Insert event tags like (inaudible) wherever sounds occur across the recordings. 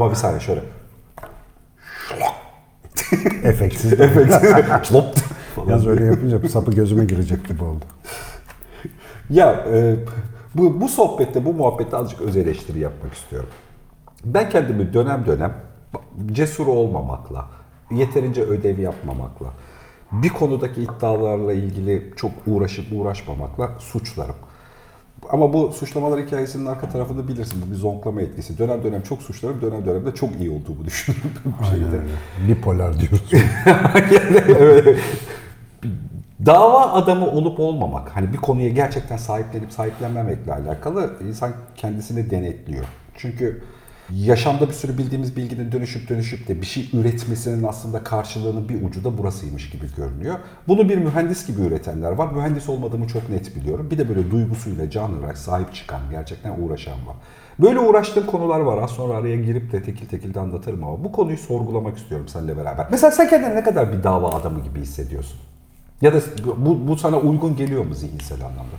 Ama bir saniye şöyle. Efeksiz. (laughs) Efekt. Şlop. Yalnız öyle yapınca sapı gözüme girecek gibi oldu. Ya e, bu, bu sohbette, bu muhabbette azıcık öz eleştiri yapmak istiyorum. Ben kendimi dönem dönem cesur olmamakla, yeterince ödev yapmamakla, bir konudaki iddialarla ilgili çok uğraşıp uğraşmamakla suçlarım. Ama bu suçlamalar hikayesinin arka tarafını bilirsin. Bu bir zonklama etkisi. Dönem dönem çok suçlarım, dönem dönem de çok iyi olduğumu şeyde. Aynen öyle. Bipolar diyoruz. Yani, (laughs) evet. Dava adamı olup olmamak, hani bir konuya gerçekten sahiplenip sahiplenmemekle alakalı insan kendisini denetliyor. Çünkü yaşamda bir sürü bildiğimiz bilginin dönüşüp dönüşüp de bir şey üretmesinin aslında karşılığının bir ucu da burasıymış gibi görünüyor. Bunu bir mühendis gibi üretenler var. Mühendis olmadığımı çok net biliyorum. Bir de böyle duygusuyla canlı sahip çıkan, gerçekten uğraşan var. Böyle uğraştığım konular var. Az sonra araya girip de tekil tekil de anlatırım ama bu konuyu sorgulamak istiyorum seninle beraber. Mesela sen kendini ne kadar bir dava adamı gibi hissediyorsun? Ya da bu, bu sana uygun geliyor mu zihinsel anlamda?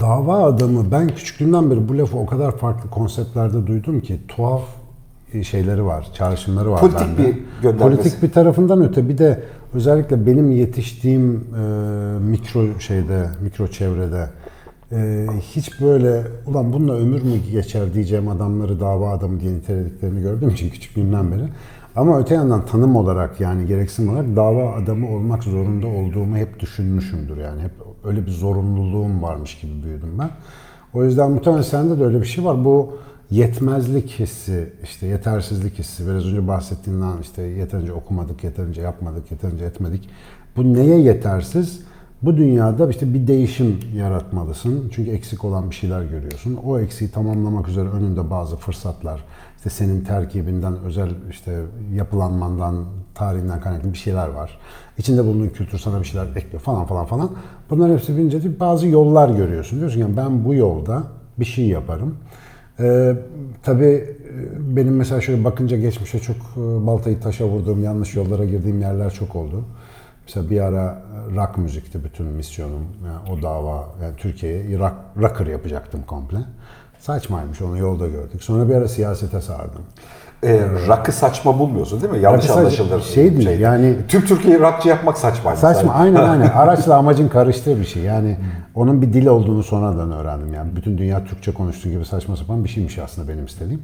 Dava adamı ben küçüklüğümden beri bu lafı o kadar farklı konseptlerde duydum ki tuhaf şeyleri var, çağrışımları var Politik bende. bir göndermesi. Politik bir tarafından öte bir de özellikle benim yetiştiğim e, mikro şeyde, mikro çevrede e, hiç böyle ulan bununla ömür mü geçer diyeceğim adamları dava adamı diye nitelediklerini gördüğüm için küçüklüğümden beri. Ama öte yandan tanım olarak yani gereksinim olarak dava adamı olmak zorunda olduğumu hep düşünmüşümdür. Yani hep öyle bir zorunluluğum varmış gibi büyüdüm ben. O yüzden muhtemelen sende de öyle bir şey var. Bu yetmezlik hissi, işte yetersizlik hissi, biraz önce bahsettiğinden işte yeterince okumadık, yeterince yapmadık, yeterince etmedik. Bu neye yetersiz? Bu dünyada işte bir değişim yaratmalısın. Çünkü eksik olan bir şeyler görüyorsun. O eksiği tamamlamak üzere önünde bazı fırsatlar, işte senin terkibinden, özel işte yapılanmandan, tarihinden kaynaklı bir şeyler var. İçinde bulunduğun kültür sana bir şeyler ekliyor falan falan falan. Bunların hepsi bilince de bazı yollar görüyorsun. Diyorsun ki ben bu yolda bir şey yaparım. Ee, tabii e, benim mesela şöyle bakınca geçmişe çok e, baltayı taşa vurduğum, yanlış yollara girdiğim yerler çok oldu. Mesela bir ara rock müzikti bütün misyonum. Yani o dava, yani Türkiye'ye rock, rocker yapacaktım komple. Saçmaymış onu yolda gördük. Sonra bir ara siyasete sardım. E, rakı saçma bulmuyorsun değil mi? Yanlış Rakı anlaşılır. şey değil, yani- Tüm Türkiye'yi rakçı yapmak saçma. Saçma aynen (laughs) aynen. Araçla amacın karıştığı bir şey. Yani onun bir dil olduğunu sonradan öğrendim. Yani bütün dünya Türkçe konuştuğu gibi saçma sapan bir şeymiş aslında benim istediğim.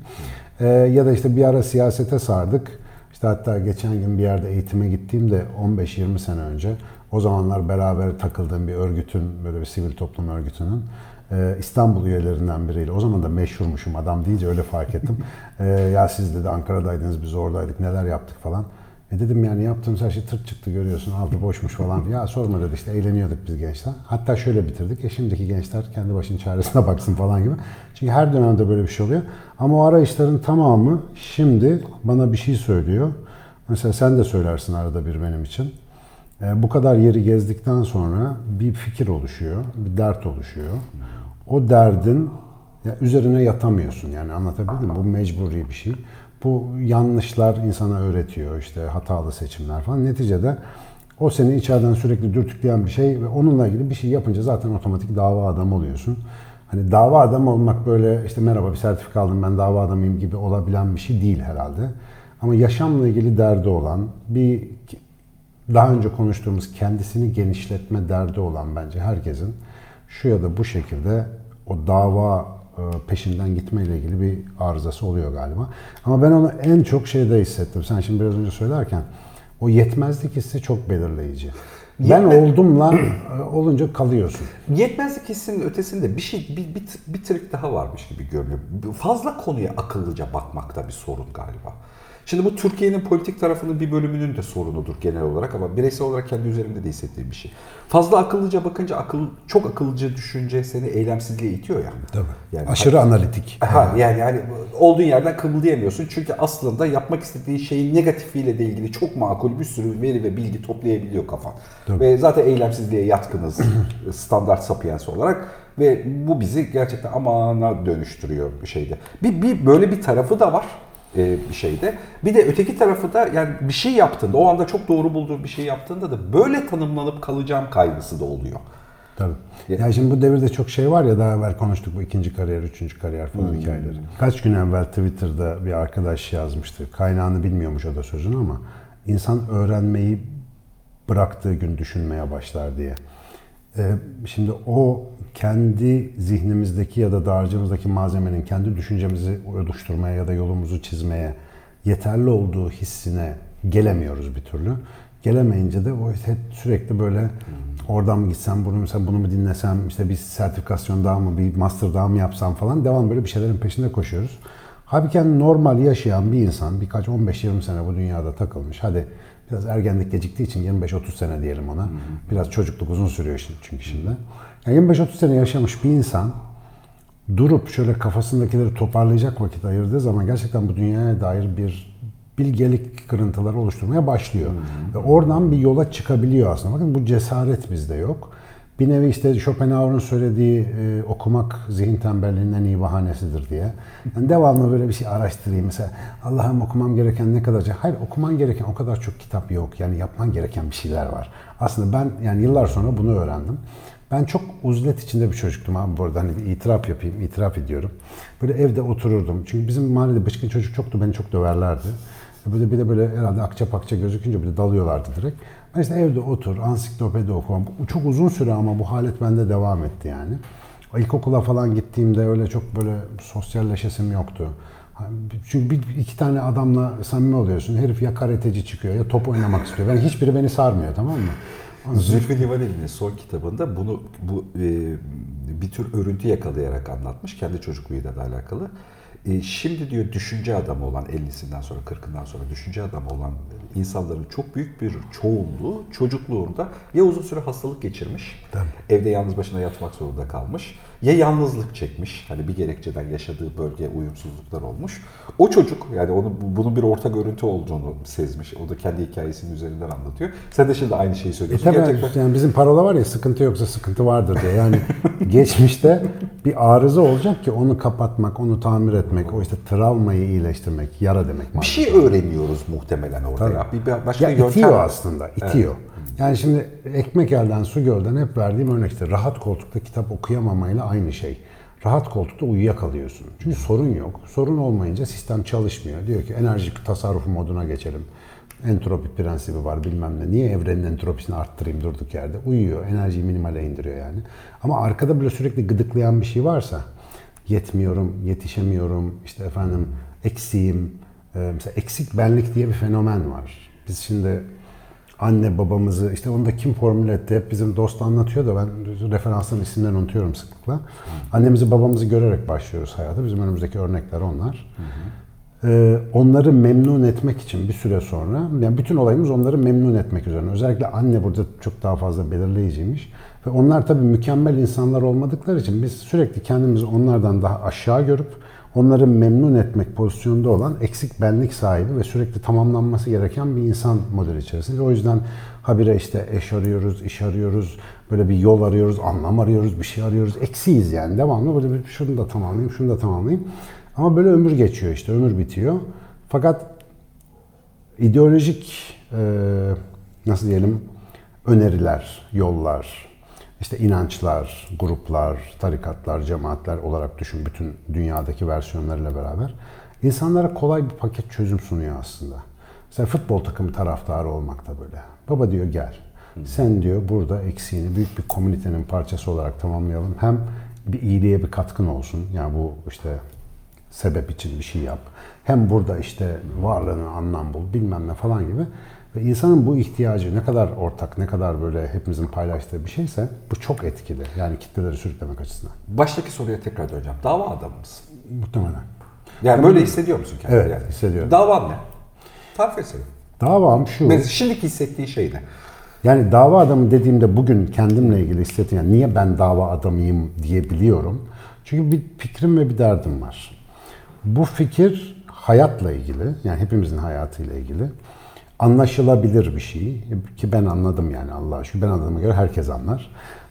Ee, ya da işte bir ara siyasete sardık. İşte hatta geçen gün bir yerde eğitime gittiğimde 15-20 sene önce o zamanlar beraber takıldığım bir örgütün, böyle bir sivil toplum örgütünün e, İstanbul üyelerinden biriyle. O zaman da meşhurmuşum adam deyince öyle fark ettim. (laughs) E, ya siz dedi Ankara'daydınız biz oradaydık neler yaptık falan. E dedim yani yaptığımız her şey tırt çıktı görüyorsun altı boşmuş falan. Ya sorma dedi işte eğleniyorduk biz gençler. Hatta şöyle bitirdik. E şimdiki gençler kendi başının çaresine (laughs) baksın falan gibi. Çünkü her dönemde böyle bir şey oluyor. Ama o arayışların tamamı şimdi bana bir şey söylüyor. Mesela sen de söylersin arada bir benim için. E, bu kadar yeri gezdikten sonra bir fikir oluşuyor, bir dert oluşuyor. O derdin ya üzerine yatamıyorsun yani anlatabildim mi? Bu mecburi bir şey. Bu yanlışlar insana öğretiyor işte hatalı seçimler falan. Neticede o seni içeriden sürekli dürtükleyen bir şey ve onunla ilgili bir şey yapınca zaten otomatik dava adamı oluyorsun. Hani dava adamı olmak böyle işte merhaba bir sertifika aldım ben dava adamıyım gibi olabilen bir şey değil herhalde. Ama yaşamla ilgili derdi olan bir daha önce konuştuğumuz kendisini genişletme derdi olan bence herkesin şu ya da bu şekilde o dava peşinden gitmeyle ilgili bir arızası oluyor galiba. Ama ben onu en çok şeyde hissettim. Sen şimdi biraz önce söylerken o yetmezlik hissi çok belirleyici. Ben Yetme- oldumla e, olunca kalıyorsun. Yetmezlik hissinin ötesinde bir şey bir, bir, bir trik daha varmış gibi görünüyor. Fazla konuya akıllıca bakmakta bir sorun galiba. Şimdi bu Türkiye'nin politik tarafının bir bölümünün de sorunudur genel olarak ama bireysel olarak kendi üzerimde de hissettiğim bir şey. Fazla akıllıca bakınca akıl çok akıllıca düşünce seni eylemsizliğe itiyor ya. Tabii. Yani Aşırı analitik. Ha, yani yani olduğun yerden kımıldayamıyorsun çünkü aslında yapmak istediğin şeyin negatifiyle de ilgili çok makul bir sürü veri ve bilgi toplayabiliyor kafan. Ve zaten eylemsizliğe yatkınız (clears throat) standart sapiens olarak ve bu bizi gerçekten amana dönüştürüyor bir şeyde. Bir, bir böyle bir tarafı da var bir şeyde. Bir de öteki tarafı da yani bir şey yaptığında, o anda çok doğru bulduğun bir şey yaptığında da böyle tanımlanıp kalacağım kaygısı da oluyor. Tabii. Ya şimdi bu devirde çok şey var ya daha evvel konuştuk bu ikinci kariyer, üçüncü kariyer falan hikayeleri. Kaç gün evvel Twitter'da bir arkadaş yazmıştı. Kaynağını bilmiyormuş o da sözün ama insan öğrenmeyi bıraktığı gün düşünmeye başlar diye. Ee, şimdi o kendi zihnimizdeki ya da dağarcığımızdaki malzemenin kendi düşüncemizi oluşturmaya ya da yolumuzu çizmeye yeterli olduğu hissine gelemiyoruz bir türlü. Gelemeyince de o hep sürekli böyle oradan mı gitsem, bunu mu, bunu mu dinlesem, işte bir sertifikasyon daha mı, bir master daha mı yapsam falan devam böyle bir şeylerin peşinde koşuyoruz. Halbuki normal yaşayan bir insan birkaç 15-20 sene bu dünyada takılmış. Hadi biraz ergenlik geciktiği için 25-30 sene diyelim ona. Biraz çocukluk uzun sürüyor şimdi çünkü şimdi. Yani 25-30 sene yaşamış bir insan durup şöyle kafasındakileri toparlayacak vakit ayırdığı zaman gerçekten bu dünyaya dair bir bilgelik kırıntıları oluşturmaya başlıyor. Ve oradan bir yola çıkabiliyor aslında. Bakın bu cesaret bizde yok. Bir nevi işte Schopenhauer'un söylediği e, okumak zihin tembelliğinin en iyi bahanesidir diye. Yani devamlı böyle bir şey araştırayım. Mesela Allah'ım okumam gereken ne kadar... Hayır okuman gereken o kadar çok kitap yok. Yani yapman gereken bir şeyler var. Aslında ben yani yıllar sonra bunu öğrendim. Ben çok uzlet içinde bir çocuktum abi bu arada. Hani itiraf yapayım, itiraf ediyorum. Böyle evde otururdum. Çünkü bizim mahallede bıçkın çocuk çoktu, beni çok döverlerdi. Böyle bir de böyle herhalde akça pakça gözükünce bir de dalıyorlardı direkt. Ben işte evde otur, ansiklopedi. Bu Çok uzun süre ama bu halet bende devam etti yani. İlkokula falan gittiğimde öyle çok böyle sosyalleşesim yoktu. Çünkü bir, iki tane adamla samimi oluyorsun. Herif ya karateci çıkıyor ya top oynamak istiyor. Ben hiçbiri beni sarmıyor tamam mı? Zülfü Livaneli'nin son kitabında bunu bu e, bir tür örüntü yakalayarak anlatmış kendi çocukluğuyla da alakalı. E, şimdi diyor düşünce adamı olan 50'sinden sonra 40'ından sonra düşünce adamı olan insanların çok büyük bir çoğunluğu çocukluğunda ya uzun süre hastalık geçirmiş, evde yalnız başına yatmak zorunda kalmış, ya yalnızlık çekmiş, hani bir gerekçeden yaşadığı bölge uyumsuzluklar olmuş. O çocuk yani onun bunun bir ortak görüntü olduğunu sezmiş. O da kendi hikayesinin üzerinden anlatıyor. Sen de şimdi aynı şeyi E söylüyorsun. tabii Gerçekten yani bizim parola var ya sıkıntı yoksa sıkıntı vardır diye. Yani (laughs) geçmişte bir arıza olacak ki onu kapatmak, onu tamir etmek, o işte travmayı iyileştirmek, yara demek. bir şey öğreniyoruz muhtemelen orada ya. Bir, başka Ya yöntem. itiyor aslında, itiyor. Yani şimdi ekmek elden su gölden hep verdiğim örnek işte rahat koltukta kitap okuyamamayla aynı şey. Rahat koltukta uyuyakalıyorsun. Çünkü sorun yok. Sorun olmayınca sistem çalışmıyor. Diyor ki enerji tasarrufu moduna geçelim. Entropi prensibi var bilmem ne. Niye evrenin entropisini arttırayım durduk yerde? Uyuyor. Enerjiyi minimale indiriyor yani. Ama arkada böyle sürekli gıdıklayan bir şey varsa yetmiyorum, yetişemiyorum, işte efendim eksiğim. Ee, Mesela eksik benlik diye bir fenomen var. Biz şimdi anne babamızı işte onu da kim formüle etti hep bizim dost anlatıyor da ben referansların isimlerini unutuyorum sıklıkla. Annemizi babamızı görerek başlıyoruz hayata. Bizim önümüzdeki örnekler onlar. Ee, onları memnun etmek için bir süre sonra, yani bütün olayımız onları memnun etmek üzerine. Özellikle anne burada çok daha fazla belirleyiciymiş. Ve onlar tabii mükemmel insanlar olmadıkları için biz sürekli kendimizi onlardan daha aşağı görüp onları memnun etmek pozisyonda olan eksik benlik sahibi ve sürekli tamamlanması gereken bir insan modeli içerisinde. O yüzden habire işte eş arıyoruz, iş arıyoruz, böyle bir yol arıyoruz, anlam arıyoruz, bir şey arıyoruz. Eksiyiz yani devamlı böyle bir şunu da tamamlayayım, şunu da tamamlayayım. Ama böyle ömür geçiyor işte, ömür bitiyor. Fakat ideolojik nasıl diyelim öneriler, yollar, işte inançlar, gruplar, tarikatlar, cemaatler olarak düşün bütün dünyadaki versiyonlarıyla beraber insanlara kolay bir paket çözüm sunuyor aslında. Mesela futbol takımı taraftarı olmak da böyle. Baba diyor gel. Sen diyor burada eksiğini büyük bir komünitenin parçası olarak tamamlayalım. Hem bir iyiliğe bir katkın olsun. Yani bu işte sebep için bir şey yap. Hem burada işte varlığını anlam bul bilmem ne falan gibi. Ve insanın bu ihtiyacı ne kadar ortak, ne kadar böyle hepimizin paylaştığı bir şeyse bu çok etkili. Yani kitleleri sürüklemek açısından. Baştaki soruya tekrar döneceğim. Dava adamı mısın? Muhtemelen. Yani böyle hissediyor musun kendini? Evet, yani? hissediyorum. Davan ne? Tarif etsene. Davam şu. Mesela şimdiki hissettiğin şey ne? Yani dava adamı dediğimde bugün kendimle ilgili hissettiğim, yani niye ben dava adamıyım diyebiliyorum. Çünkü bir fikrim ve bir derdim var. Bu fikir hayatla ilgili, yani hepimizin hayatıyla ilgili. Anlaşılabilir bir şey ki ben anladım yani Allah'a şükür ben anladığıma göre herkes anlar.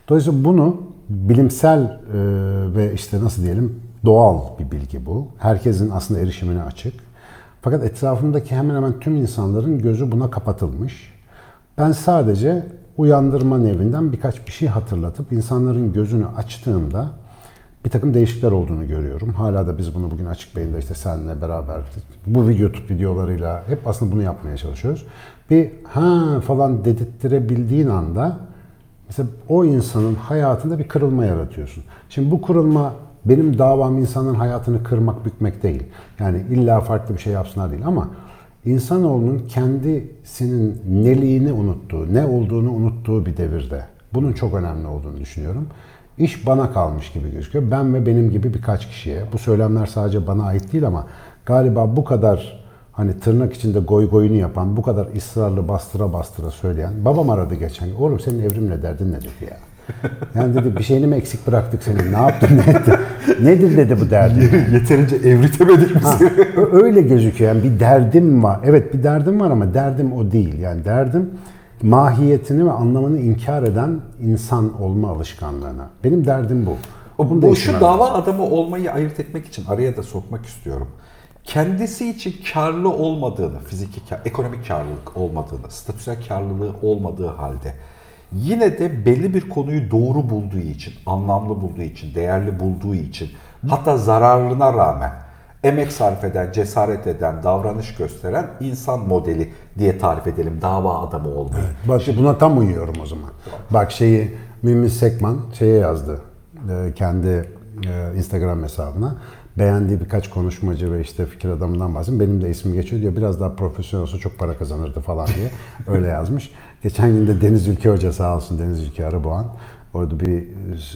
Dolayısıyla bunu bilimsel e, ve işte nasıl diyelim doğal bir bilgi bu. Herkesin aslında erişimine açık. Fakat etrafımdaki hemen hemen tüm insanların gözü buna kapatılmış. Ben sadece uyandırma nevinden birkaç bir şey hatırlatıp insanların gözünü açtığımda bir takım değişiklikler olduğunu görüyorum. Hala da biz bunu bugün Açık Beyin'de işte seninle beraber bu tut videolarıyla hep aslında bunu yapmaya çalışıyoruz. Bir ha falan dedirttirebildiğin anda mesela o insanın hayatında bir kırılma yaratıyorsun. Şimdi bu kırılma benim davam insanın hayatını kırmak, bükmek değil. Yani illa farklı bir şey yapsınlar değil ama insanoğlunun kendisinin neliğini unuttuğu, ne olduğunu unuttuğu bir devirde. Bunun çok önemli olduğunu düşünüyorum. İş bana kalmış gibi gözüküyor. Ben ve benim gibi birkaç kişiye. Bu söylemler sadece bana ait değil ama galiba bu kadar hani tırnak içinde goy goyunu yapan, bu kadar ısrarlı bastıra bastıra söyleyen. Babam aradı geçen gün. Oğlum senin evrimle derdin nedir ya? (laughs) Yani dedi bir şeyini mi eksik bıraktık senin? Ne yaptın? Ne ettin? Nedir dedi bu derdin? Yeterince evritemedik mi seni? öyle gözüküyor. Yani bir derdim var. Evet bir derdim var ama derdim o değil. Yani derdim mahiyetini ve anlamını inkar eden insan olma alışkanlığına. Benim derdim bu. O, Bunu bu şu dava lazım. adamı olmayı ayırt etmek için araya da sokmak istiyorum. Kendisi için karlı olmadığını, fiziki ekonomik karlılık olmadığını, statüsel karlılığı olmadığı halde yine de belli bir konuyu doğru bulduğu için, anlamlı bulduğu için, değerli bulduğu için hatta zararına rağmen emek sarf eden, cesaret eden, davranış gösteren insan modeli diye tarif edelim dava adamı olmayı. Bak buna tam uyuyorum o zaman. Bak şeyi Mümin Sekman şeye yazdı. e, kendi e, Instagram hesabına. Beğendiği birkaç konuşmacı ve işte fikir adamından bahsediyor. Benim de ismim geçiyor diyor. Biraz daha profesyonel olsa çok para kazanırdı falan diye. (laughs) Öyle yazmış. Geçen gün de Deniz Ülke Hoca sağ olsun Deniz Ülke Arıboğan. Orada bir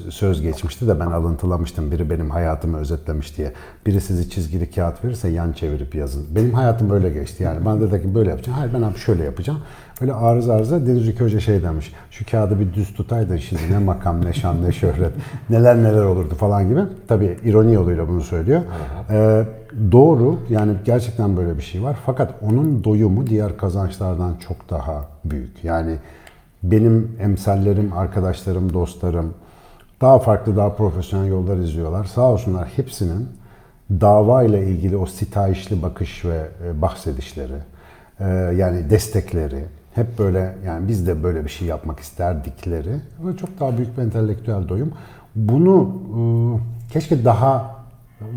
söz geçmişti de ben alıntılamıştım. Biri benim hayatımı özetlemiş diye. Biri sizi çizgili kağıt verirse yan çevirip yazın. Benim hayatım böyle geçti yani. Bana dedi ki böyle yapacağım. Hayır ben abi şöyle yapacağım. Öyle arıza arıza Deniz Ülke Hoca şey demiş. Şu kağıdı bir düz tutaydın şimdi ne makam ne şan ne şöhret neler neler olurdu falan gibi. Tabii ironi yoluyla bunu söylüyor. Ee, doğru yani gerçekten böyle bir şey var. Fakat onun doyumu diğer kazançlardan çok daha büyük. Yani benim emsallerim, arkadaşlarım, dostlarım daha farklı, daha profesyonel yollar izliyorlar. Sağ olsunlar hepsinin dava ile ilgili o sitayişli bakış ve e, bahsedişleri, e, yani destekleri, hep böyle yani biz de böyle bir şey yapmak isterdikleri ve çok daha büyük bir entelektüel doyum. Bunu e, keşke daha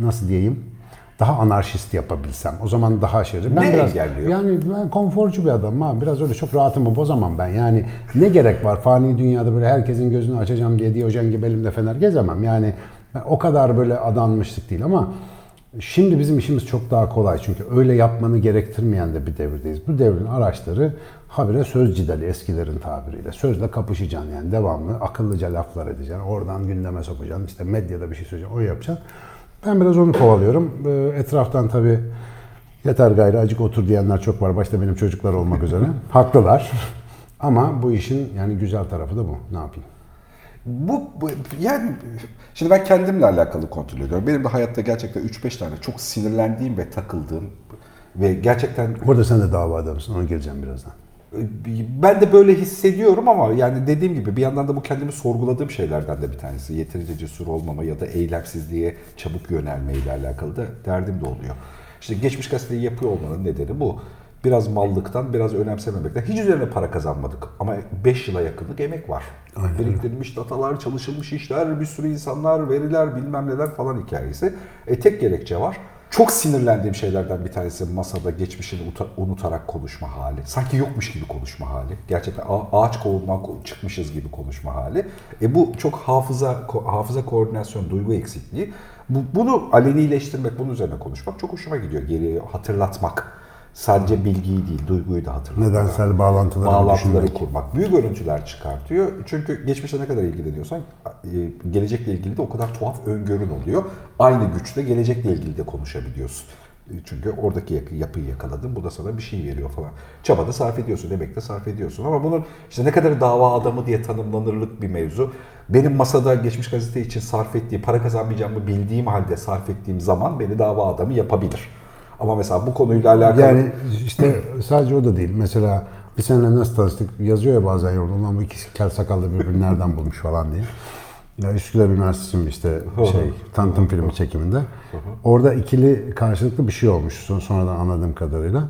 nasıl diyeyim daha anarşist yapabilsem. O zaman daha şey. Ben Ne biraz engelliyor? yani ben konforcu bir adamım abi. Biraz öyle çok rahatımı bozamam ben. Yani ne gerek var fani dünyada böyle herkesin gözünü açacağım diye Diyojen gibi elimde fener gezemem. Yani o kadar böyle adanmışlık değil ama şimdi bizim işimiz çok daha kolay. Çünkü öyle yapmanı gerektirmeyen de bir devirdeyiz. Bu devrin araçları habire söz cidali eskilerin tabiriyle. Sözle kapışacaksın yani devamlı akıllıca laflar edeceksin. Oradan gündeme sokacaksın. İşte medyada bir şey söyleyeceksin. O yapacaksın. Ben biraz onu kovalıyorum. Ee, Etraftan tabii Yeter gayrı acık otur diyenler çok var. Başta benim çocuklar olmak üzere. (laughs) Haklılar. Ama bu işin yani güzel tarafı da bu. Ne yapayım? Bu, bu yani şimdi ben kendimle alakalı kontrol ediyorum. Benim de hayatta gerçekten 3-5 tane çok sinirlendiğim ve takıldığım ve gerçekten Burada sen de dava adamısın. Ona geleceğim birazdan. Ben de böyle hissediyorum ama yani dediğim gibi bir yandan da bu kendimi sorguladığım şeylerden de bir tanesi. Yeterince cesur olmama ya da eylemsizliğe çabuk yönelmeyle alakalı da derdim de oluyor. İşte geçmiş gazeteyi yapıyor olmanın nedeni bu. Biraz mallıktan, biraz önemsememekten. Hiç üzerine para kazanmadık ama 5 yıla yakınlık emek var. Biriktirilmiş datalar, çalışılmış işler, bir sürü insanlar, veriler, bilmem neler falan hikayesi. E, tek gerekçe var. Çok sinirlendiğim şeylerden bir tanesi masada geçmişini uta- unutarak konuşma hali. Sanki yokmuş gibi konuşma hali. Gerçekten ağaç kovulma çıkmışız gibi konuşma hali. E bu çok hafıza hafıza koordinasyon, duygu eksikliği. Bu, bunu alenileştirmek, bunun üzerine konuşmak çok hoşuma gidiyor. Geriye hatırlatmak. Sadece bilgiyi değil, duyguyu da hatırlatmak. Nedensel bağlantıları Bağlantıları düşünmek. kurmak. Büyük görüntüler çıkartıyor. Çünkü geçmişte ne kadar ilgileniyorsan e, gelecekle ilgili de o kadar tuhaf öngörün oluyor. Aynı güçle gelecekle ilgili de konuşabiliyorsun. E, Çünkü oradaki yapı- yapıyı yakaladın. Bu da sana bir şey veriyor falan. Çaba da sarf ediyorsun, emek de sarf ediyorsun. Ama bunun işte ne kadar dava adamı diye tanımlanırlık bir mevzu. Benim masada geçmiş gazete için sarf ettiğim, para kazanmayacağımı bildiğim halde sarf ettiğim zaman beni dava adamı yapabilir. Ama mesela bu konuyla alakalı... Yani işte sadece o da değil. Mesela bir seninle nasıl tanıştık yazıyor ya bazen yolda. Ulan bu ikisi kel sakallı birbirini nereden bulmuş falan diye. Ya Üsküdar Üniversitesi'nin işte şey tanıtım filmi çekiminde. Orada ikili karşılıklı bir şey olmuş son- sonradan anladığım kadarıyla.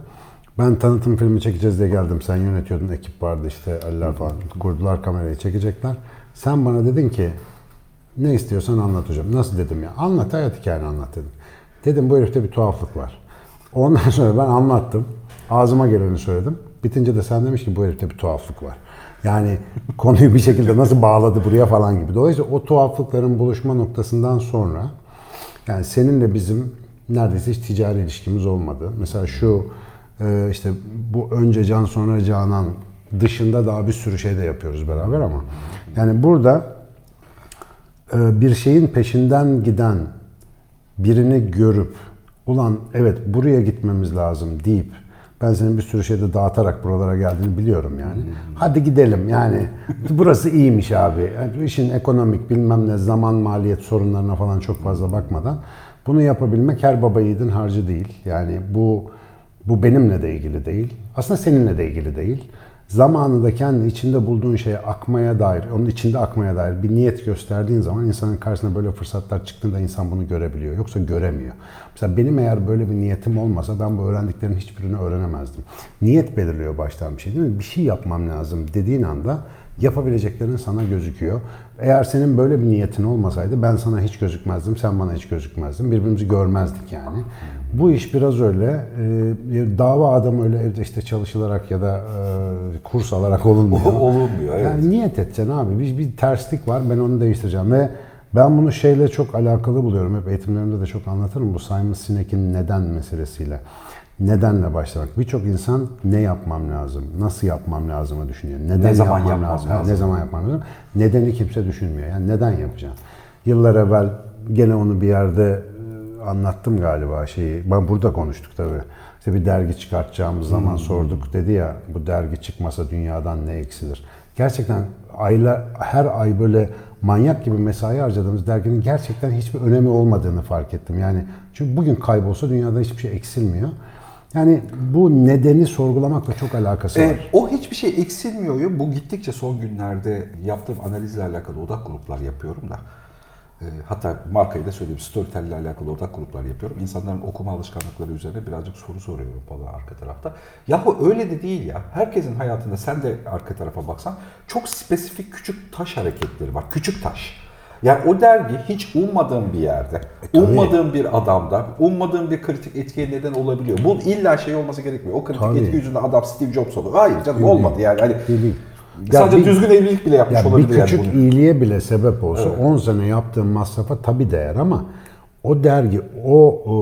Ben tanıtım filmi çekeceğiz diye geldim. Sen yönetiyordun, ekip vardı işte, Allah falan. Kurdular kamerayı çekecekler. Sen bana dedin ki, ne istiyorsan anlat hocam. Nasıl dedim ya? Anlat, hayat hikayeni anlat dedim. Dedim bu herifte bir tuhaflık var. Ondan (laughs) sonra ben anlattım. Ağzıma geleni söyledim. Bitince de sen demiş ki bu herifte bir tuhaflık var. Yani (laughs) konuyu bir şekilde nasıl bağladı buraya falan gibi. Dolayısıyla o tuhaflıkların buluşma noktasından sonra yani seninle bizim neredeyse hiç ticari ilişkimiz olmadı. Mesela şu e, işte bu önce Can sonra Canan dışında daha bir sürü şey de yapıyoruz beraber ama yani burada e, bir şeyin peşinden giden birini görüp ulan evet buraya gitmemiz lazım deyip ben senin bir sürü şeyde dağıtarak buralara geldiğini biliyorum yani. Hadi gidelim yani. (laughs) Burası iyiymiş abi. Yani işin ekonomik bilmem ne zaman maliyet sorunlarına falan çok fazla bakmadan bunu yapabilmek her baba yiğidin harcı değil. Yani bu bu benimle de ilgili değil. Aslında seninle de ilgili değil. Zamanında kendi içinde bulduğun şeye akmaya dair, onun içinde akmaya dair bir niyet gösterdiğin zaman insanın karşısına böyle fırsatlar çıktığında insan bunu görebiliyor. Yoksa göremiyor. Mesela benim eğer böyle bir niyetim olmasa ben bu öğrendiklerin hiçbirini öğrenemezdim. Niyet belirliyor baştan bir şey değil mi? Bir şey yapmam lazım dediğin anda yapabileceklerin sana gözüküyor. Eğer senin böyle bir niyetin olmasaydı ben sana hiç gözükmezdim, sen bana hiç gözükmezdin. Birbirimizi görmezdik yani. Bu iş biraz öyle. e, dava adamı öyle evde işte çalışılarak ya da e, kurs alarak olunmuyor. (laughs) Olunmuyor, evet. Yani niyet edeceksin abi. Bir, bir terslik var ben onu değiştireceğim ve ben bunu şeyle çok alakalı buluyorum. Hep eğitimlerimde de çok anlatırım bu Simon Sinek'in neden meselesiyle. Nedenle başlamak. Birçok insan ne yapmam lazım, nasıl yapmam lazımı düşünüyor. Neden Ne zaman yapmam, yapmam lazım, lazım? ne zaman yapmam lazım. Nedeni kimse düşünmüyor. Yani neden yapacağım? Yıllar evvel gene onu bir yerde e, anlattım galiba şeyi. Ben burada konuştuk tabii. İşte bir dergi çıkartacağımız zaman sorduk. Dedi ya bu dergi çıkmasa dünyadan ne eksilir? Gerçekten aylar her ay böyle manyak gibi mesai harcadığımız derginin gerçekten hiçbir önemi olmadığını fark ettim. Yani çünkü bugün kaybolsa dünyada hiçbir şey eksilmiyor. Yani bu nedeni sorgulamakla çok alakası var. E, o hiçbir şey eksilmiyor. Bu gittikçe son günlerde yaptığım analizle alakalı odak gruplar yapıyorum da. E, hatta markayı da söyleyeyim. Storytel ile alakalı odak gruplar yapıyorum. İnsanların okuma alışkanlıkları üzerine birazcık soru soruyorum falan arka tarafta. Yahu öyle de değil ya. Herkesin hayatında sen de arka tarafa baksan çok spesifik küçük taş hareketleri var. Küçük taş. Yani o dergi hiç ummadığın bir yerde, tabii. ummadığın bir adamda, ummadığın bir kritik etkiye neden olabiliyor. Bu illa şey olması gerekmiyor. O kritik Tabii. etki yüzünden adam Steve Jobs oldu. Hayır canım olmadı yani. Hani Değil, değil. Ya sadece bir- düzgün evlilik bile yapmış Ya bir olabilir yani küçük bunu. iyiliğe bile sebep olsa 10 sene yaptığın masrafa tabii değer ama o dergi o, e,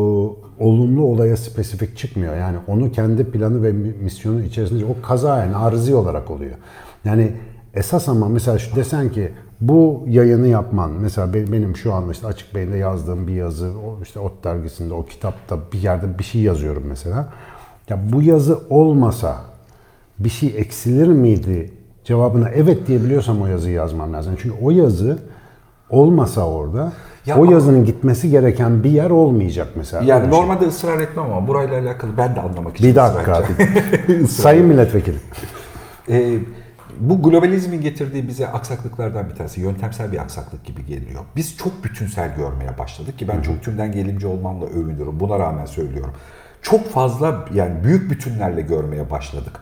olumlu olaya spesifik çıkmıyor. Yani onu kendi planı ve mi- misyonu içerisinde o kaza yani arızi olarak oluyor. Yani esas ama mesela şu desen ki bu yayını yapman mesela be- benim şu anda işte Açık Bey'de yazdığım bir yazı o işte Ot dergisinde o kitapta bir yerde bir şey yazıyorum mesela. Ya bu yazı olmasa bir şey eksilir miydi cevabına evet diyebiliyorsam o yazıyı yazmam lazım. Çünkü o yazı olmasa orada Ya o ama- yazının gitmesi gereken bir yer olmayacak mesela. Yani Öyle şey. normalde ısrar etmem ama burayla alakalı ben de anlamak için Bir dakika. Sayın (laughs) milletvekili. Ee, bu globalizmin getirdiği bize aksaklıklardan bir tanesi, yöntemsel bir aksaklık gibi geliyor. Biz çok bütünsel görmeye başladık ki ben çok tümden gelimci olmamla övünüyorum. Buna rağmen söylüyorum. Çok fazla yani büyük bütünlerle görmeye başladık.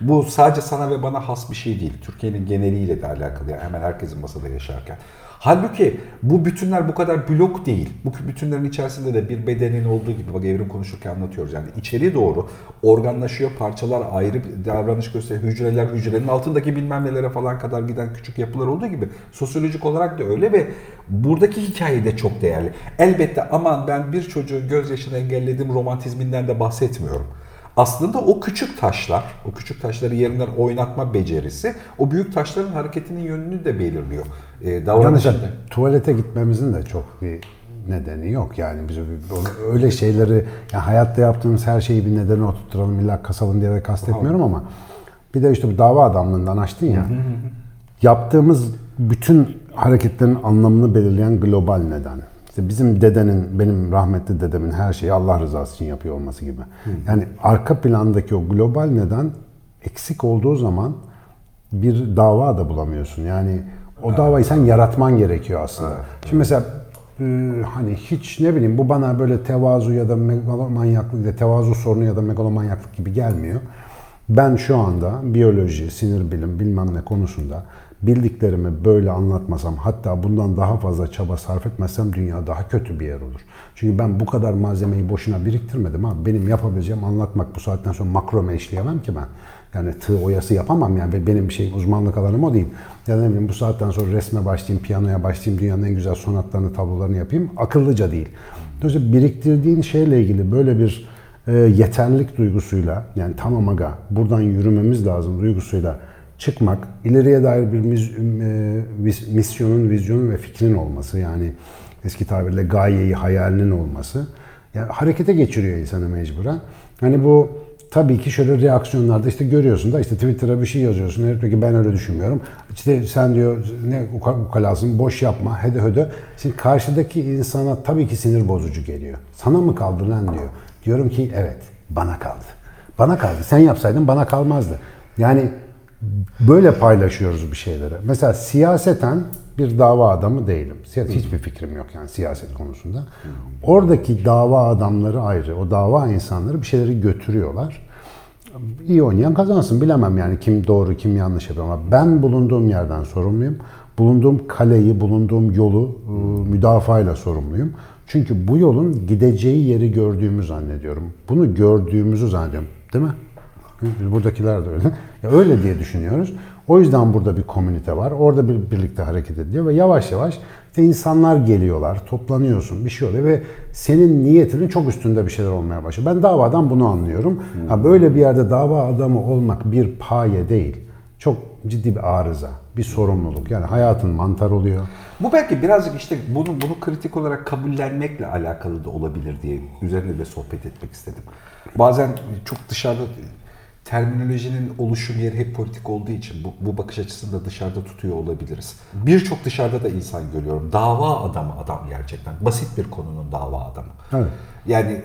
Bu sadece sana ve bana has bir şey değil. Türkiye'nin geneliyle de alakalı. Yani hemen herkesin masada yaşarken. Halbuki bu bütünler bu kadar blok değil. Bu bütünlerin içerisinde de bir bedenin olduğu gibi bak evrim konuşurken anlatıyoruz. Yani içeri doğru organlaşıyor, parçalar ayrı davranış gösteriyor. Hücreler hücrenin altındaki bilmem nelere falan kadar giden küçük yapılar olduğu gibi sosyolojik olarak da öyle ve buradaki hikaye de çok değerli. Elbette aman ben bir çocuğun gözyaşını engelledim romantizminden de bahsetmiyorum. Aslında o küçük taşlar, o küçük taşları yerinden oynatma becerisi o büyük taşların hareketinin yönünü de belirliyor. Ee, Ya davranışında. mesela tuvalete gitmemizin de çok bir nedeni yok yani biz öyle şeyleri yani hayatta yaptığımız her şeyi bir nedene oturtturalım illa kasalım diye de kastetmiyorum ama bir de işte bu dava adamlığından açtın ya yaptığımız bütün hareketlerin anlamını belirleyen global neden. İşte bizim dedenin, benim rahmetli dedemin her şeyi Allah rızası için yapıyor olması gibi. Yani arka plandaki o global neden eksik olduğu zaman bir dava da bulamıyorsun. Yani o davayı sen yaratman gerekiyor aslında. Şimdi mesela e, hani hiç ne bileyim bu bana böyle tevazu ya da megalomanyaklık ya tevazu sorunu ya da megalomanyaklık gibi gelmiyor. Ben şu anda biyoloji, sinir bilim bilmem ne konusunda bildiklerimi böyle anlatmasam hatta bundan daha fazla çaba sarf etmezsem dünya daha kötü bir yer olur. Çünkü ben bu kadar malzemeyi boşuna biriktirmedim abi. Benim yapabileceğim anlatmak bu saatten sonra makrome işleyemem ki ben. Yani tığ oyası yapamam yani benim bir şey uzmanlık alanım o değil. Ya ne bu saatten sonra resme başlayayım, piyanoya başlayayım, dünyanın en güzel sonatlarını, tablolarını yapayım. Akıllıca değil. Dolayısıyla biriktirdiğin şeyle ilgili böyle bir e, yeterlilik duygusuyla yani tamam aga buradan yürümemiz lazım duygusuyla çıkmak, ileriye dair bir e, misyonun, vizyonun ve fikrin olması yani eski tabirle gayeyi, hayalinin olması yani harekete geçiriyor insanı mecburen. Hani bu tabii ki şöyle reaksiyonlarda işte görüyorsun da işte Twitter'a bir şey yazıyorsun. Herif ki ben öyle düşünmüyorum. İşte sen diyor ne uka- ukalasın boş yapma hede höde. Şimdi karşıdaki insana tabii ki sinir bozucu geliyor. Sana mı kaldı lan diyor. Diyorum ki evet bana kaldı. Bana kaldı. Sen yapsaydın bana kalmazdı. Yani böyle paylaşıyoruz bir şeyleri. Mesela siyaseten bir dava adamı değilim. Siyaset hiçbir fikrim yok yani siyaset konusunda. Oradaki dava adamları ayrı. O dava insanları bir şeyleri götürüyorlar. İyi oynayan kazansın. Bilemem yani kim doğru kim yanlış yapıyor ama ben bulunduğum yerden sorumluyum. Bulunduğum kaleyi, bulunduğum yolu e, müdafayla sorumluyum. Çünkü bu yolun gideceği yeri gördüğümü zannediyorum. Bunu gördüğümüzü zannediyorum. Değil mi? Buradakiler de öyle. Ya öyle diye düşünüyoruz. O yüzden burada bir komünite var. Orada bir birlikte hareket ediliyor ve yavaş yavaş işte insanlar geliyorlar, toplanıyorsun, bir şey oluyor ve senin niyetinin çok üstünde bir şeyler olmaya başlıyor. Ben davadan bunu anlıyorum. Ha böyle bir yerde dava adamı olmak bir paye değil. Çok ciddi bir arıza, bir sorumluluk. Yani hayatın mantar oluyor. Bu belki birazcık işte bunu bunu kritik olarak kabullenmekle alakalı da olabilir diye üzerine de sohbet etmek istedim. Bazen çok dışarıda terminolojinin oluşum yeri hep politik olduğu için bu, bu bakış açısını da dışarıda tutuyor olabiliriz. Birçok dışarıda da insan görüyorum. Dava adamı adam gerçekten. Basit bir konunun dava adamı. Evet. Yani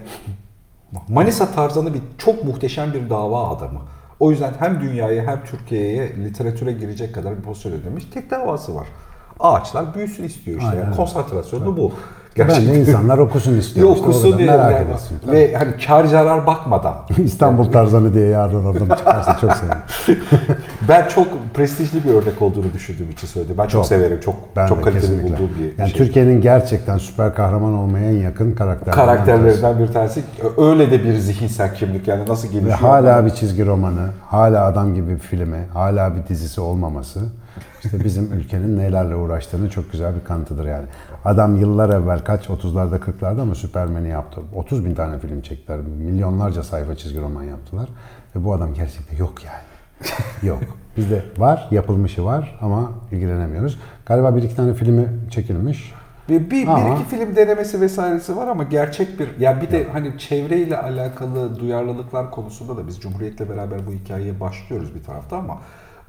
Manisa Tarzan'ı bir çok muhteşem bir dava adamı. O yüzden hem dünyaya hem Türkiye'ye literatüre girecek kadar bir pozisyon ödemiş. Tek davası var. Ağaçlar büyüsün istiyor işte. Aynen Yani konsantrasyonu bu. Ben de insanlar okusun istiyorum. (laughs) Yok İşte okusun diye merak yani. edersin. Ve hani kar zarar bakmadan. (laughs) İstanbul Tarzanı diye yarın oradan çıkarsa çok sevinirim. (laughs) Ben çok prestijli bir örnek olduğunu düşündüğüm için söyledim. Ben çok, Çok. severim. Çok Ben çok kaliteli kesinlikle. bulduğum bir yani şey. Türkiye'nin gerçekten süper kahraman olmaya en yakın karakterlerinden birisi. karakterlerinden bir tanesi. Öyle de bir zihinsel kimlik yani nasıl Ve gelişiyor. hala bir çizgi romanı, hala adam gibi bir filmi, hala bir dizisi olmaması işte bizim ülkenin nelerle uğraştığını çok güzel bir kanıtıdır yani. Adam yıllar evvel kaç 30'larda 40'larda mı Süpermen'i yaptı. 30 bin tane film çektiler. Milyonlarca sayfa çizgi roman yaptılar. Ve bu adam gerçekten yok yani. (laughs) yok. Bizde var, yapılmışı var ama ilgilenemiyoruz. Galiba bir iki tane filmi çekilmiş. Bir, bir, Ama- bir iki film denemesi vesairesi var ama gerçek bir ya bir de hani çevreyle alakalı duyarlılıklar konusunda da biz Cumhuriyet'le beraber bu hikayeye başlıyoruz bir tarafta ama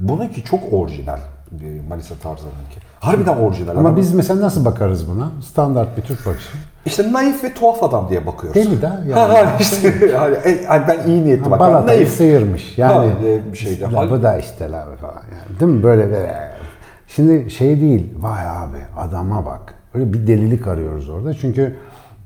bununki çok orijinal e, Manisa Tarzan'ınki. Harbiden orijinal. Ama Adam- biz mesela nasıl bakarız buna? Standart bir Türk bakışı. işte naif ve tuhaf adam diye bakıyoruz. Deli de (laughs) yani. Ha, ha, işte, yani, e, ben iyi niyetli bak. Balatayı naif. sıyırmış. Yani Ha, bir şeyde. Bu da işte la falan. Yani, değil mi böyle böyle. Şimdi şey değil. Vay abi adama bak. Öyle bir delilik arıyoruz orada. Çünkü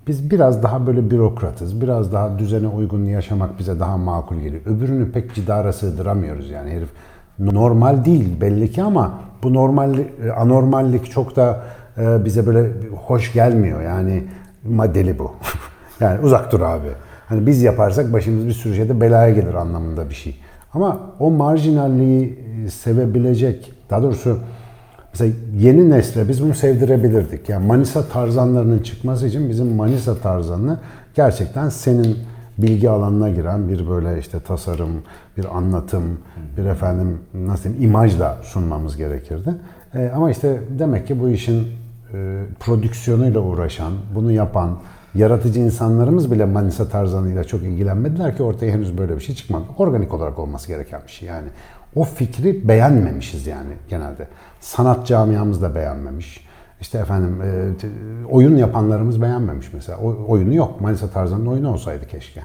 biz biraz daha böyle bürokratız. Biraz daha düzene uygun yaşamak bize daha makul geliyor. Öbürünü pek cidara sığdıramıyoruz yani herif. Normal değil belli ki ama bu normal anormallik çok da e, bize böyle hoş gelmiyor. Yani maddeli bu. (laughs) yani uzak dur abi. Hani biz yaparsak başımız bir sürü şeyde belaya gelir anlamında bir şey. Ama o marjinalliği e, sevebilecek, daha doğrusu mesela yeni nesle biz bunu sevdirebilirdik. Yani Manisa tarzanlarının çıkması için bizim Manisa tarzanını gerçekten senin bilgi alanına giren bir böyle işte tasarım, bir anlatım, bir efendim nasıl diyeyim imajla sunmamız gerekirdi. E, ama işte demek ki bu işin e, prodüksiyonuyla uğraşan, bunu yapan, yaratıcı insanlarımız bile Manisa tarzanıyla çok ilgilenmediler ki ortaya henüz böyle bir şey çıkmadı. Organik olarak olması gereken bir şey yani. O fikri beğenmemişiz yani genelde. Sanat camiamız da beğenmemiş. İşte efendim e, oyun yapanlarımız beğenmemiş mesela. O, oyunu yok. Manisa tarzanın oyunu olsaydı keşke.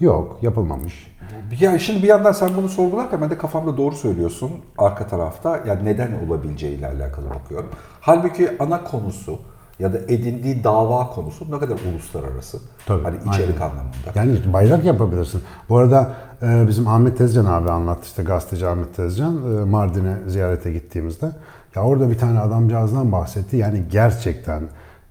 Yok, yapılmamış. Ya şimdi bir yandan sen bunu sorgularken ben de kafamda doğru söylüyorsun arka tarafta. Yani neden olabileceğiyle alakalı bakıyorum. Halbuki ana konusu ya da edindiği dava konusu ne kadar uluslararası. Tabii, hani içerik aynen. anlamında. Yani bayrak yapabilirsin. Bu arada e, bizim Ahmet Tezcan abi anlattı işte gazeteci Ahmet Tezcan e, Mardin'e ziyarete gittiğimizde. Ya orada bir tane adamcağızdan bahsetti. Yani gerçekten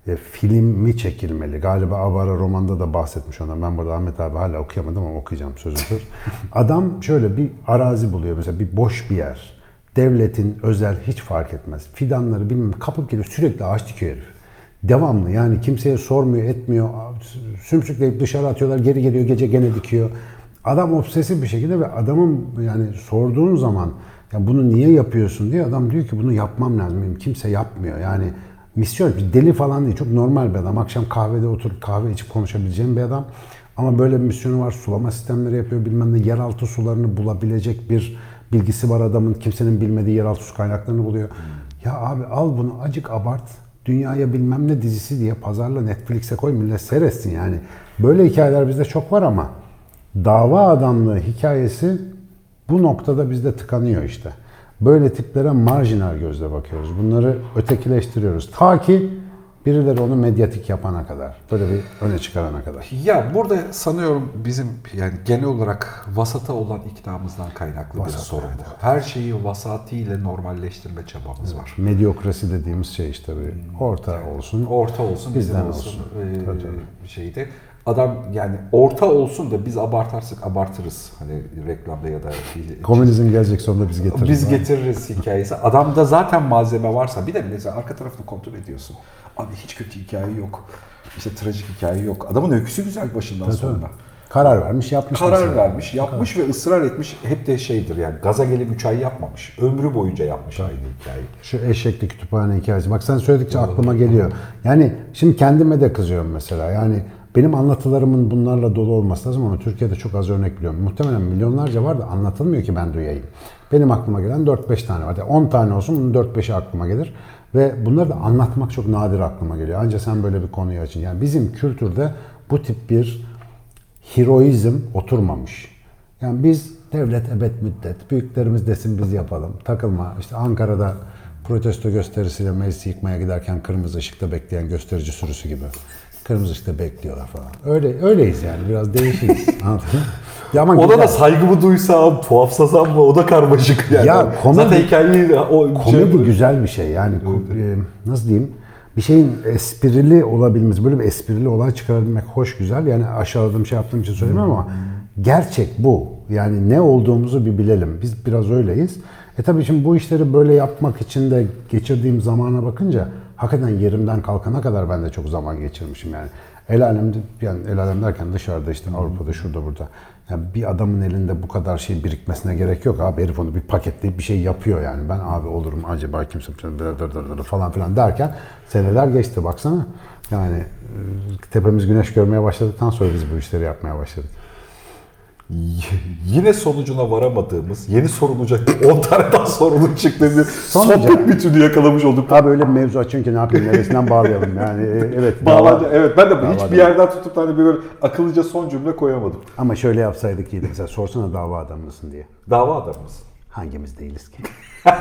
e, film mi çekilmeli? Galiba Avara romanda da bahsetmiş ondan. Ben burada Ahmet abi hala okuyamadım ama okuyacağım sözü söz. (laughs) Adam şöyle bir arazi buluyor mesela bir boş bir yer. Devletin özel hiç fark etmez. Fidanları bilmem kapıp geliyor sürekli ağaç dikiyor herif. Devamlı yani kimseye sormuyor etmiyor. Sümsükleyip dışarı atıyorlar geri geliyor gece gene dikiyor. Adam obsesif bir şekilde ve adamın yani sorduğun zaman ya bunu niye yapıyorsun diye adam diyor ki bunu yapmam lazım. Kimse yapmıyor. Yani misyon bir deli falan değil. Çok normal bir adam. Akşam kahvede oturup kahve içip konuşabileceğim bir adam. Ama böyle bir misyonu var. Sulama sistemleri yapıyor bilmem ne. Yeraltı sularını bulabilecek bir bilgisi var adamın. Kimsenin bilmediği yeraltı su kaynaklarını buluyor. Ya abi al bunu acık abart. Dünyaya bilmem ne dizisi diye pazarla Netflix'e koy millet seyretsin yani. Böyle hikayeler bizde çok var ama dava adamlığı hikayesi bu noktada bizde tıkanıyor işte. Böyle tiplere marjinal gözle bakıyoruz. Bunları ötekileştiriyoruz. Ta ki birileri onu medyatik yapana kadar. Böyle bir öne çıkarana kadar. Ya burada sanıyorum bizim yani genel olarak vasata olan iknamızdan kaynaklı bir Vasat, sorun bu. Her şeyi vasatiyle normalleştirme çabamız var. Medyokrasi dediğimiz şey işte bir orta olsun. Orta olsun, bizden olsun, olsun. ee, şeyde. Adam yani orta olsun da biz abartarsak abartırız. Hani reklamda ya da bir- Komünizm gelecek sonunda biz getiririz. Biz getiririz hikayesi. Adamda zaten malzeme varsa bir de mesela arka tarafını kontrol ediyorsun. Abi hiç kötü hikaye yok. İşte trajik hikaye yok. Adamın öyküsü güzel başından Tabii, sonuna. tabii. Karar vermiş yapmış. Karar mesela. vermiş, yapmış ve ısrar etmiş. Hep de şeydir yani gaza gelip 3 ay yapmamış. Ömrü boyunca yapmış aynı hikayeyi. Şu eşekli kütüphane hikayesi. Bak sen söyledikçe aklıma geliyor. Yani şimdi kendime de kızıyorum mesela. Yani benim anlatılarımın bunlarla dolu olması lazım ama Türkiye'de çok az örnek biliyorum. Muhtemelen milyonlarca var da anlatılmıyor ki ben duyayım. Benim aklıma gelen 4-5 tane var. Yani 10 tane olsun bunun 4-5'i aklıma gelir. Ve bunları da anlatmak çok nadir aklıma geliyor. Ancak sen böyle bir konuyu açın. Yani bizim kültürde bu tip bir heroizm oturmamış. Yani biz devlet ebed müddet, büyüklerimiz desin biz yapalım, takılma. İşte Ankara'da protesto gösterisiyle meclisi yıkmaya giderken kırmızı ışıkta bekleyen gösterici sürüsü gibi. Kırmızı ışıkta bekliyorlar falan. Öyle öyleyiz yani. Biraz (laughs) mı? Ya ama Ona da saygımı duysam, tuhafsasam mı? O da karmaşık yani. Ya komedi- Zaten hikayeyi o Komedi güzel bir şey. Yani e, nasıl diyeyim? Bir şeyin esprili olabilmesi böyle bir esprili olay çıkarabilmek hoş güzel. Yani aşağıladığım şey yaptığım için söylemiyorum ama gerçek bu. Yani ne olduğumuzu bir bilelim. Biz biraz öyleyiz. E tabii şimdi bu işleri böyle yapmak için de geçirdiğim zamana bakınca hakikaten yerimden kalkana kadar ben de çok zaman geçirmişim yani el alemde yani el alem derken dışarıda işte Avrupa'da şurada burada yani bir adamın elinde bu kadar şey birikmesine gerek yok abi. Herif onu bir paketleyip bir şey yapıyor yani. Ben abi olurum acaba kimse falan filan derken seneler geçti baksana. Yani e, tepemiz güneş görmeye başladıktan sonra biz bu işleri yapmaya başladık. Yine sonucuna varamadığımız, yeni sorulacak 10 tane daha sorunun çıktığı bir Sonuca- sohbet bütünü yakalamış olduk. Abi öyle bir mevzu açın ki ne yapayım neresinden bağlayalım yani e, evet. (laughs) Bağlanca, dava- evet ben de Dava hiçbir yerden tutup hani böyle akıllıca son cümle koyamadım. Ama şöyle yapsaydık iyiydi mesela sorsana dava adamı mısın diye. Dava adamı mısın? Hangimiz değiliz ki? (laughs)